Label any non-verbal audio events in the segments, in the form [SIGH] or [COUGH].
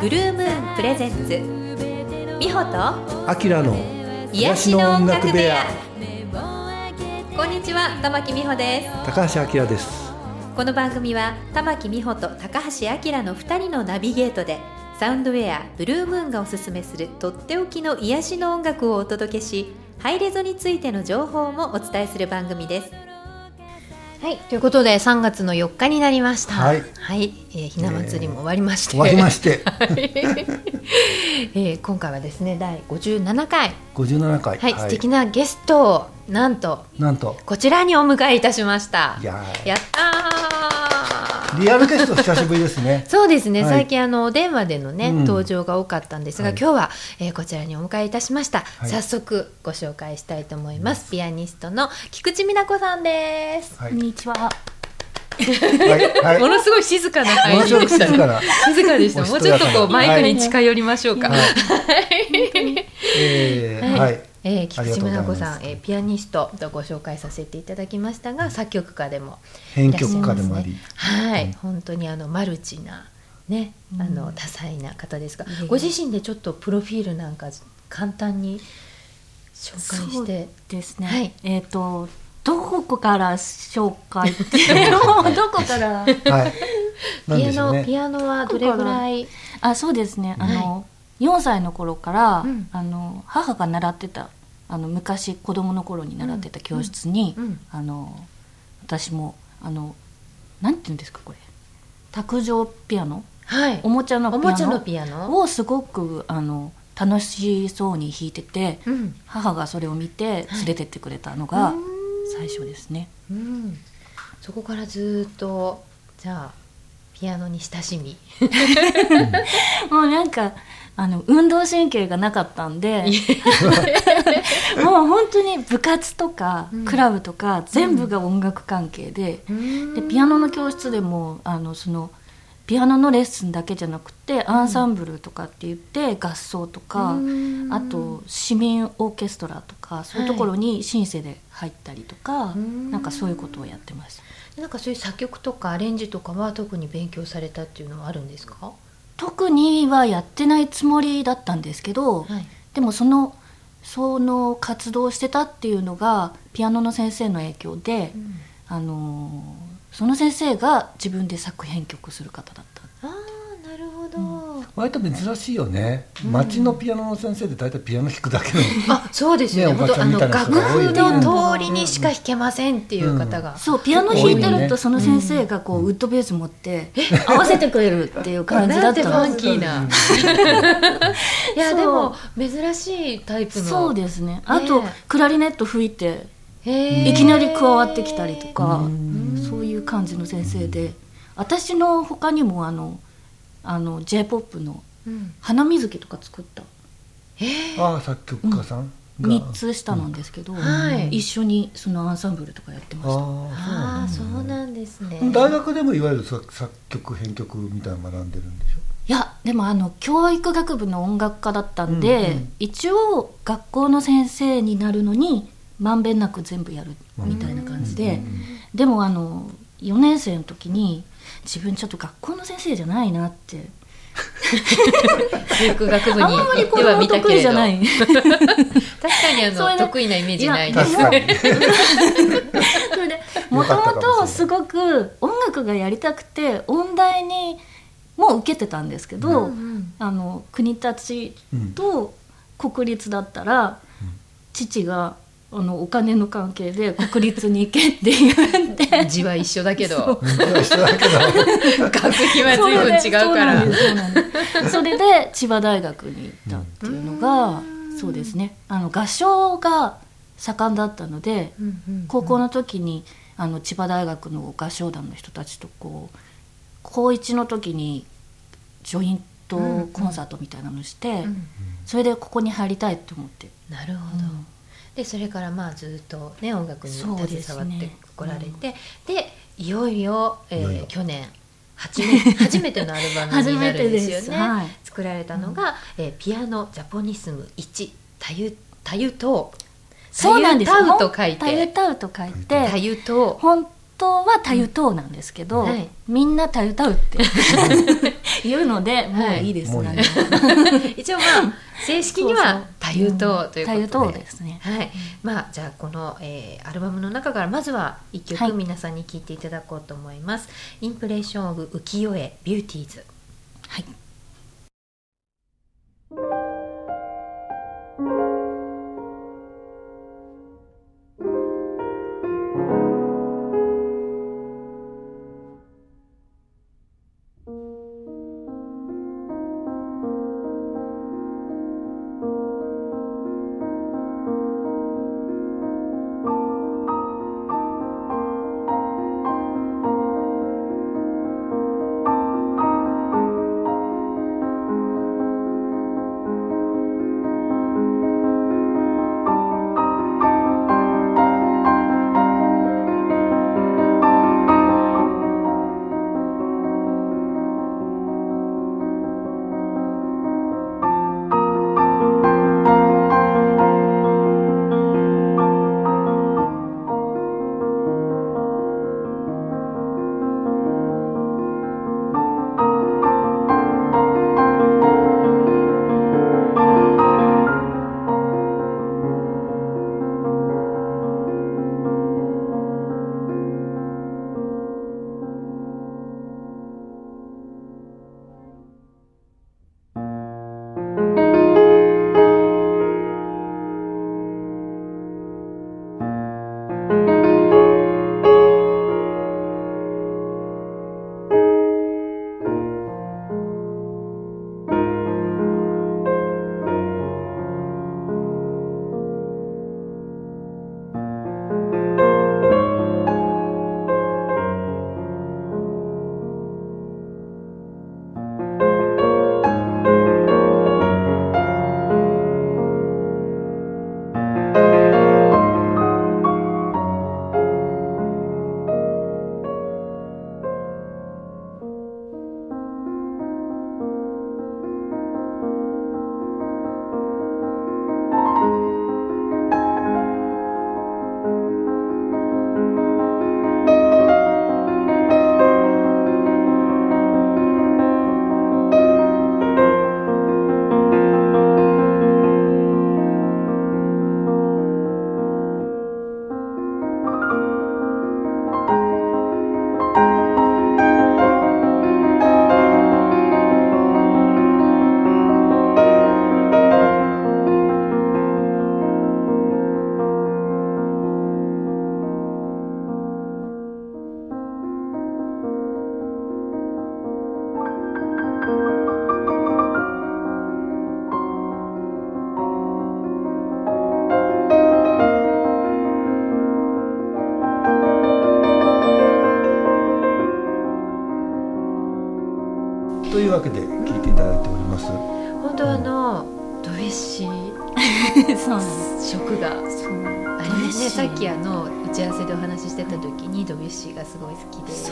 ブルームーンプレゼンツ。美穂とアキラの癒しの音楽部屋。こんにちは玉木美穂です。高橋明ですこの番組は玉木美穂と高橋明の2人のナビゲートでサウンドウェアブルームーンがおすすめするとっておきの癒しの音楽をお届けしハイレゾについての情報もお伝えする番組です。はいということで3月の4日になりました。はい。はい。えーひな祭りも終わりまして、終わりまして。[LAUGHS] えー今回はですね第57回。57回。はい、素敵なゲストをなんとなんと。こちらにお迎えいたしました。いややったーリアルゲスト久しぶりですね。[LAUGHS] そうですね、はい。最近あのお電話でのね、うん。登場が多かったんですが、はい。今日は、えーこちらにお迎えいたしました、はい。早速ご紹介したいと思います、ピアニストの菊池美奈子さんです、はい。こんにちは。はい。はい。[LAUGHS] ものすごい静かな入ものすごくりでしたね静かな。静かでした。もうちょっとこうマイクに近寄りましょうか、はい。えーはいえー、菊池美奈子さん、えーピアニストとご紹介させていただきましたが作曲家でも編曲家でもあり。はい、うん。本当にあのマルチなね、あの多彩な方ですが、いえいえ。ご自身でちょっとプロフィールなんか簡単に紹介そうして、ですね。はい。えっ、とどこから紹介ってもう [LAUGHS] どこから？はい。[LAUGHS] なんピアノ、ピアノはどれぐらい？あそうですね。あの、4歳の頃から、うん。あの母が習ってたあの昔子供の頃に習ってた教室に、うん。うん。あの私もあのなんて言うんですかこれ。卓上ピアノ？はい。おもちゃのピアノ？をすごくあの楽しそうに弾いてて、うん。母がそれを見て連れてってくれたのが最初ですね、うん、そこからずっとじゃあピアノに親しみ。[LAUGHS] もうなんかあの運動神経がなかったんで [LAUGHS] もう本当に部活とかうん。クラブとか全部が音楽関係で,、でピアノの教室でもあのそのピアノのレッスンだけじゃなくてアンサンブルとかって言って合奏とか、うん。あと市民オーケストラとかそういうところにシンセで入ったりとか、うん。なんかそういうことをやってました。なんかそういう作曲とかアレンジとかは特に勉強されたっていうのはあるんですか、特にはやってないつもりだったんですけど、はい。でもそのその活動をしてたっていうのがピアノの先生の影響で、あのーその先生が自分で作編曲する方だった割と珍しいよね。町のピアノの先生で大体ピアノ弾くだけのあそうですよね。ねおばちゃんみたいな人本当が多いよね。楽譜の通りにしか弾けませんっていう方が、そうピアノ弾いてるとその先生がこう、ウッドベース持って合わせてくれるっていう感じだなんてファンキーな、[LAUGHS] いやでも珍しいタイプの。そうですね。あとねクラリネット吹いていきなり加わってきたりとかうん。そういう感じの先生で。私の他にもあのあの j p o p のうん「花水木」とか作った。ああ作曲家さんが。3つ下なんですけど、はい。一緒にそのアンサンブルとかやってました。ああそうなんですね。大学でもいわゆる作作曲編曲みたいなの学んでるんでしょ？いやでもあの教育学部の音楽科だったんで、うんうん。一応学校の先生になるのにまんべんなく全部やるみたいな感じで、うんうんうんでもあの4年生の時に自分ちょっと学校の先生じゃないなって。[LAUGHS] 教育学部にあんまり行ってはこれは見たけれど。得意じゃない。[LAUGHS] 確かにあのそれで得意なイメージないです。確かにそれでもともとすごく音楽がやりたくて音大にも受けてたんですけど、うんうん。あの国立と国立だったら、父があのお金の関係で国立に行けって言って字は一緒だけど。う。ん一緒だけど。学費は随分違うから。それで千葉大学に行ったっていうのが、そうですね。あの合唱が盛んだったので、うんうん高校の時にあの千葉大学の合唱団の人たちとこう高1の時にジョイントコンサートみたいなのして、うんそれでここに入りたいって思って。なるほど、でそれからまあずっとね音楽に携わってこられてで,、いよいよ、えーいよいよ。去年初め [LAUGHS] 初めてのアルバムになるんですよね。はい。作られたのが、えーピアノジャポニスム1タユタユトそうなんです。と書いタユてタウと書いタてユト本当はタユトウなんですけど、うんはい。みんなタユタウって [LAUGHS] 言うのでもういいです、もうい [LAUGHS] 一応まあ正式にそうそうはタユトということで、ですね。はい、まあじゃあこの、えーアルバムの中からまずは一はい。曲皆さんに聴いていただこうと思います。 Impression of 浮世絵 Beauties。はい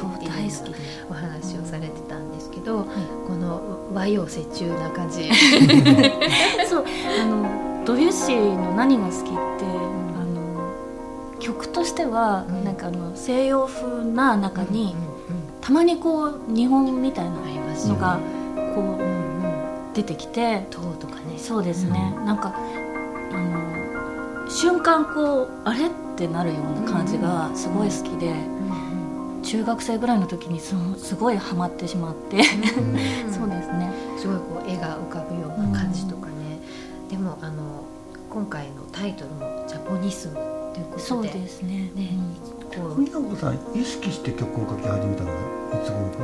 大好きでお話をされてたんですけど、この和洋折衷な感じ。[LAUGHS] [LAUGHS] そうあのドビュッシーの何が好きって、あの曲としては、うん。なんかあの西洋風な中に、うんうんたまにこう日本みたいなありますよのがこうんうんう出てきて、塔とかね。そうですね、なんかあの瞬間こうあれってなるような感じがすごい好きで、うん中学生ぐらいの時にすすごいハマってしまって、うん。[LAUGHS] そうですね。すごいこう絵が浮かぶような感じとかね、でもあの今回のタイトルも「ジャポニスム」ということで。そうですね。ね。こう。みなこさん意識して曲を書き始めたの？はいつ頃か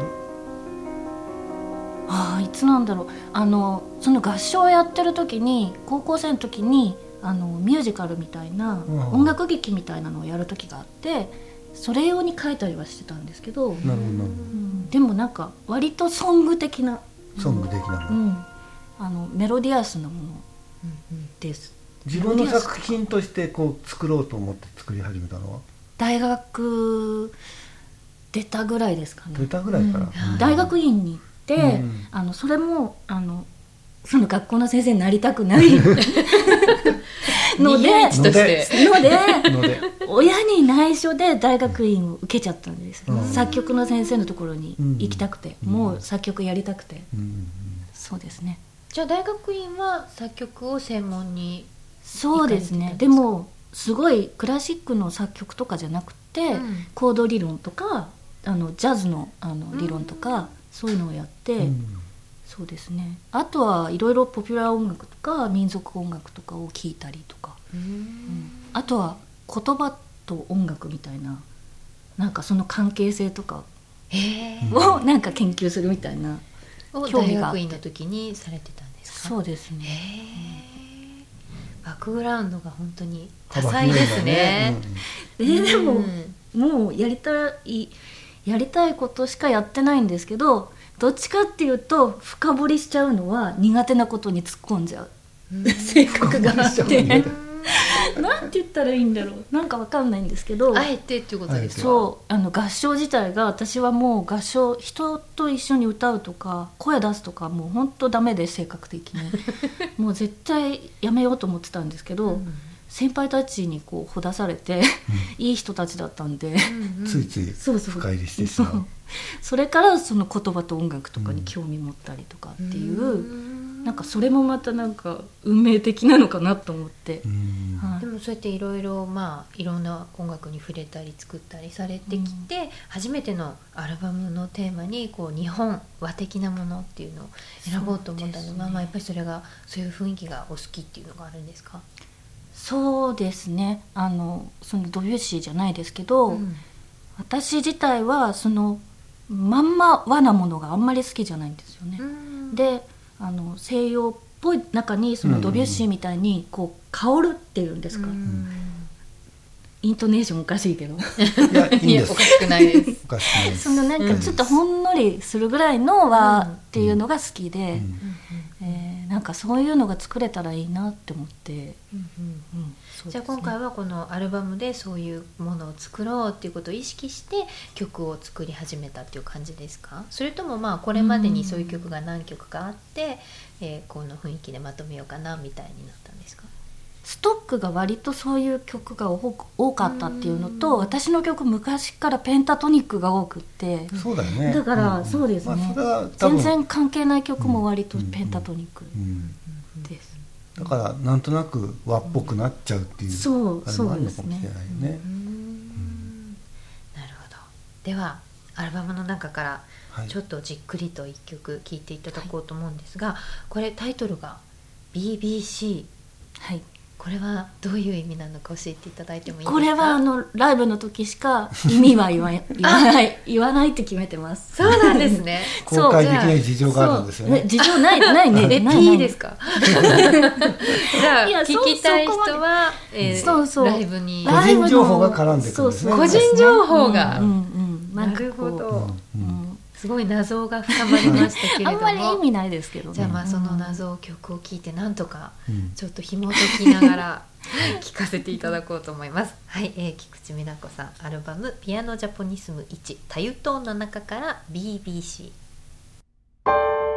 ああいつなんだろう。あのその合唱をやってる時に高校生の時にあのミュージカルみたいな、うん。音楽劇みたいなのをやる時があってそれ用に書いたりはしてたんですけど、なるほどうんでもなんか割とソング的な、ソング的なもの、うん、あのメロディアスなものです。自分の作品としてこう作ろうと思って作り始めたのは？大学出たぐらいですかね。出たぐらいから、うん。大学院に行って、うん。あのそれもあのその学校の先生になりたくないので逃げ道としてのでので。親に内緒で大学院を受けちゃったんです、うん。作曲の先生のところに行きたくて、うん。もう作曲やりたくて、うん。そうですね。じゃあ大学院は作曲を専門にそうですね。でもすごいクラシックの作曲とかじゃなくて、うん。コード理論とかあのジャズのあの理論とか、そういうのをやって、うんそうですね。あとはいろいろポピュラー音楽とか民族音楽とかを聴いたりとか、うん。あとは言葉と音楽みたいな。なんかその関係性とか。をなんか研究するみたいな、興味が学院の時にされてたんですか？そうですへねえバックグラウンドが本当に多幅彩です広いんだね。えーでも、うん。もうやりたいやりたいことしかやってないんですけどどっちかっていうと深掘りしちゃうのは苦手なことに突っ込んじゃう。うん。性格があって。のなんて言ったらいいんだろう。なんかわかんないんですけど。あえてっていうことですか？そう。あの合唱自体が私はもう合唱人と一緒に歌うとか声出すとかもう本当ダメで性格的に。[LAUGHS] もう絶対やめようと思ってたんですけど、うん先輩たちにこうほだされていい人たちだったんで、うんついついそうそう。深入りしてしそう。まう。それからその言葉と音楽とかに興味持ったりとかっていう、うん。なんかそれもまたなんか運命的なのかなと思って。う、ん。はい。でもそうやっていろいろまあいろんな音楽に触れたり作ったりされてきて、初めてのアルバムのテーマにこう日本和的なものっていうのを選ぼうと思ったのですね。まあやっぱりそれがそういう雰囲気がお好きっていうのがあるんですか、そうですね。あのそのドビュッシーじゃないですけど、うん。私自体はそのまんま和なものがあんまり好きじゃないんですよね。うん。であの西洋っぽい中にそのドビュッシーみたいにこう香るっていうんですか、うん。イントネーションおかしいけど。いやいいんです。いやおかしくないです。おかしくないです。そのなんかちょっとほんのりするぐらいの和うんっていうのが好きで、うん。えーなんかそういうのが作れたらいいなって思って、うんね。じゃあ今回はこのアルバムでそういうものを作ろうっていうことを意識して曲を作り始めたっていう感じですか？それともまあこれまでにそういう曲が何曲かあって、えーこの雰囲気でまとめようかなみたいになったんですか？ストックが割とそういう曲が多く多かったっていうのうん。と私の曲昔からペンタトニックが多くって。そうだよね。だからん。そうですね。まあ、全然関係ない曲も割とペンタトニック。うんだからなんとなく和っぽくなっちゃうっていう、そうあれもあるのかもしれないよね。うーん。なるほど。ではアルバムの中からはい。ちょっとじっくりと一曲聴いていただこうと思うんですが、これタイトルが BBC はいこれはどういう意味なのか教えていただいてもいいですか？これはあのライブの時しか意味は言わ言わな [LAUGHS] い。言わないって決めてます。そうなんですね。[LAUGHS] 公開できない事情があるんですよね。そう。事情ないないね。[LAUGHS] えない P ですか？じゃあ聞きたい人そは、えーそうそう。ライブに。個人情報が絡んでくるんですね。個人情報が。うんうんうん。なるほど、すごい謎が深まりましたけれども。[LAUGHS] あんまり意味ないですけどね。じゃあまあそのうん謎を曲を聴いてなんとかうんちょっと紐解きながら聴かせていただこうと思います。はい、えー、菊池美奈子さんアルバム「ピアノジャポニスム1タユトーンの中から BBC」「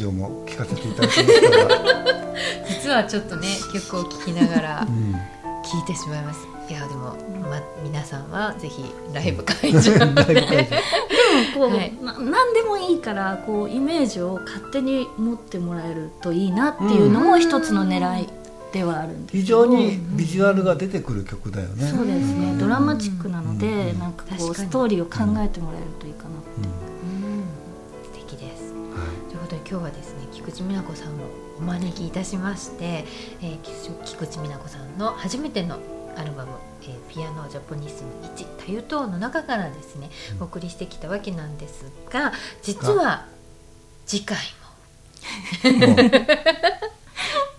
情も聞かせていただきますから、実はちょっとね曲を聴きながらうん、聞いてしまいます。いやでも、ま、皆さんはぜひライブ会場で。もこう、はい。な何でもいいからこうイメージを勝手に持ってもらえるといいなっていうのも一つの狙いではあるんですけ非ど常にビジュアルが出てくる曲だよね。そうですね、ドラマチックなので、うんなんかこうストーリーを考えてもらえるといいかな、うん今日はですね菊池美奈子さんをお招きいたしまして、えー、菊池美奈子さんの初めてのアルバム「えーピアノジャポニスム1多ユ等」の中からですねお送りしてきたわけなんですが実は次回も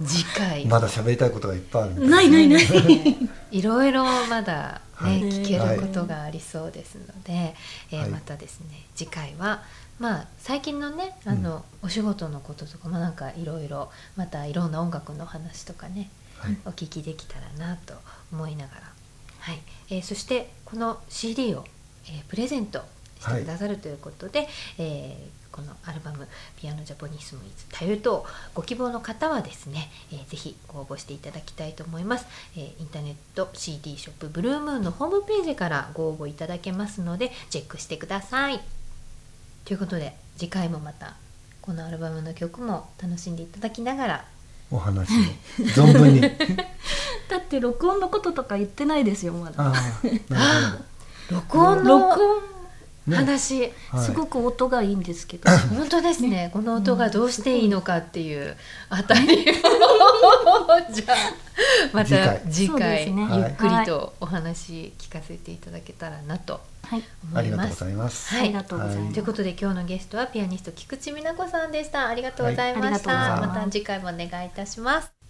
次回。うまだ喋りたいことがいっぱいあるな。いないない。[LAUGHS] いろいろまだね、はい。聞けることがありそうですので、えーはい。またですね次回はまあ最近のねあの、お仕事のこととかもなんかいろいろまたいろんな音楽の話とかね、はい。お聞きできたらなと思いながら、はい。えーそしてこの CD を、えープレゼントしてくださるということで、えーこのアルバム「ピアノジャポニスムイズ多様とご希望の方はですね、えーぜひご応募していただきたいと思います、えーインターネット CD ショップブルームーンのホームページからご応募いただけますのでチェックしてください。ということで次回もまたこのアルバムの曲も楽しんでいただきながらお話を。存分に。[LAUGHS] だって録音のこととか言ってないですよまだ。ああ、なる [LAUGHS] 録音の録音ね話、すごく音がいいんですけど、[LAUGHS] 本当ですね。この音がどうしていいのかっていうあたりを。じゃあまた次回。ゆっくりとお話聞かせていただけたらなとはい。思います。ありがとうございます。はい。ありがとうございます。ということで今日のゲストはピアニスト菊池美奈子さんでした。ありがとうございました、また次回もお願いいたします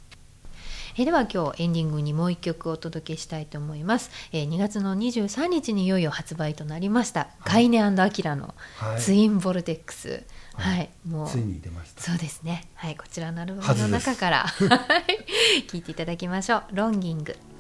えーでは今日エンディングにもう一曲お届けしたいと思います、えー2月の23日にいよいよ発売となりました、ガイネアキラのはい。ツインボルテックス。はい、はい。もうついに出ました。そうですね。はい。こちらのアルバムの中から。[LAUGHS] はい。聞いていただきましょう。ロンギング「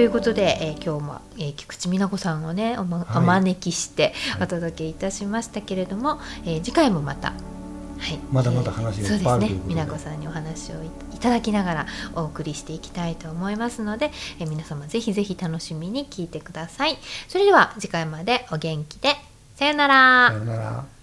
ということで、えー今日も、えー菊池美奈子さんをねお,、まはい。お招きしてはい。お届けいたしましたけれども、えー次回もまた、はい、まだまだ話がそういっぱいあですねるということで。美奈子さんにお話をいいただきながらお送りしていきたいと思いますので、えー皆様ぜひぜひ楽しみに聞いてください。それでは次回までお元気で。さよなら。さよなら